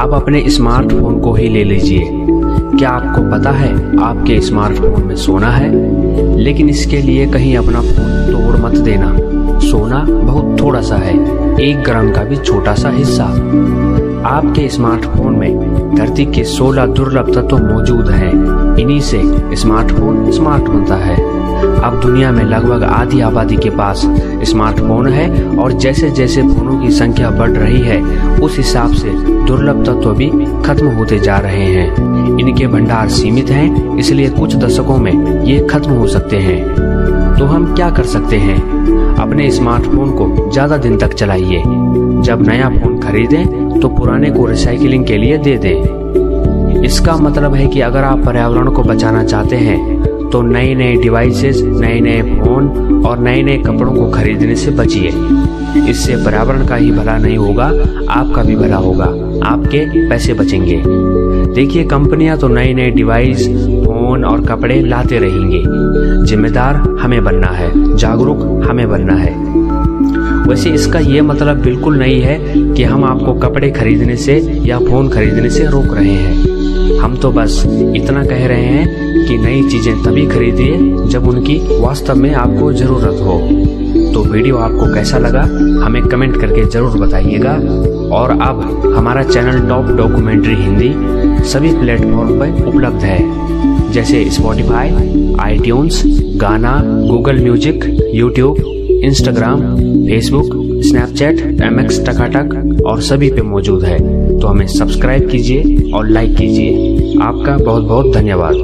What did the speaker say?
अब अपने स्मार्टफ़ोन को ही ले लीजिए। क्या आपको पता है आपके स्मार्टफ़ोन में सोना है? लेकिन इसके लिए कहीं अपना फ़ोन तोड़ मत देना। सोना बहुत थोड़ा सा है, एक ग्राम का भी छोटा सा हिस्सा। आपके स्मार्टफ़ोन में धरती के 16 दुर्लभ तत्व मौजूद हैं। इन्हीं से स्मार्टफ़ोन स्मार्ट बनता है। अब दुनिया में लगभग आधी आबादी के पास स्मार्टफ़ोन है और जैसे जैसे फोनों की संख्या बढ़ रही है, उस हिसाब से दुर्लभ तत्व भी खत्म होते जा रहे हैं। इनके भंडार सीमित हैं, इसलिए कुछ दशकों में ये खत्म हो सकते हैं। तो हम क्या कर सकते हैं? अपने स्मार्टफ़ोन को ज़्यादा दिन तक चलाइए। जब नया फ़ोन खरीदें तो पुराने को रिसाइकिलिंग के लिए दे दें। इसका मतलब है कि अगर आप पर्यावरण को बचाना चाहते हैं तो नए नए डिवाइसेस नए नए फ़ोन और नए नए कपड़ों को खरीदने से बचिए। इससे पर्यावरण का ही भला नहीं होगा, आपका भी भला होगा। आपके पैसे बचेंगे। देखिए, कंपनियाँ तो नए नए डिवाइस फ़ोन और कपड़े लाते रहेंगे। जिम्मेदार हमें बनना है, जागरूक हमें बनना है। वैसे इसका ये मतलब बिल्कुल नहीं है कि हम आपको कपड़े खरीदने से या फ़ोन खरीदने से रोक रहे हैं। हम तो बस इतना कह रहे हैं कि नई चीज़ें तभी खरीदिए जब उनकी वास्तव में आपको ज़रूरत हो। तो वीडियो आपको कैसा लगा, हमें कमेंट करके ज़रूर बताइएगा। और अब हमारा चैनल टॉप डॉक्यूमेंट्री हिंदी सभी प्लेटफॉर्म पर उपलब्ध है, जैसे Spotify iTunes Gaana Google music YouTube Instagram Facebook Snapchat M X Takatak और सभी पे मौजूद है। तो हमें सब्सक्राइब कीजिए और लाइक कीजिए। आपका बहुत बहुत धन्यवाद।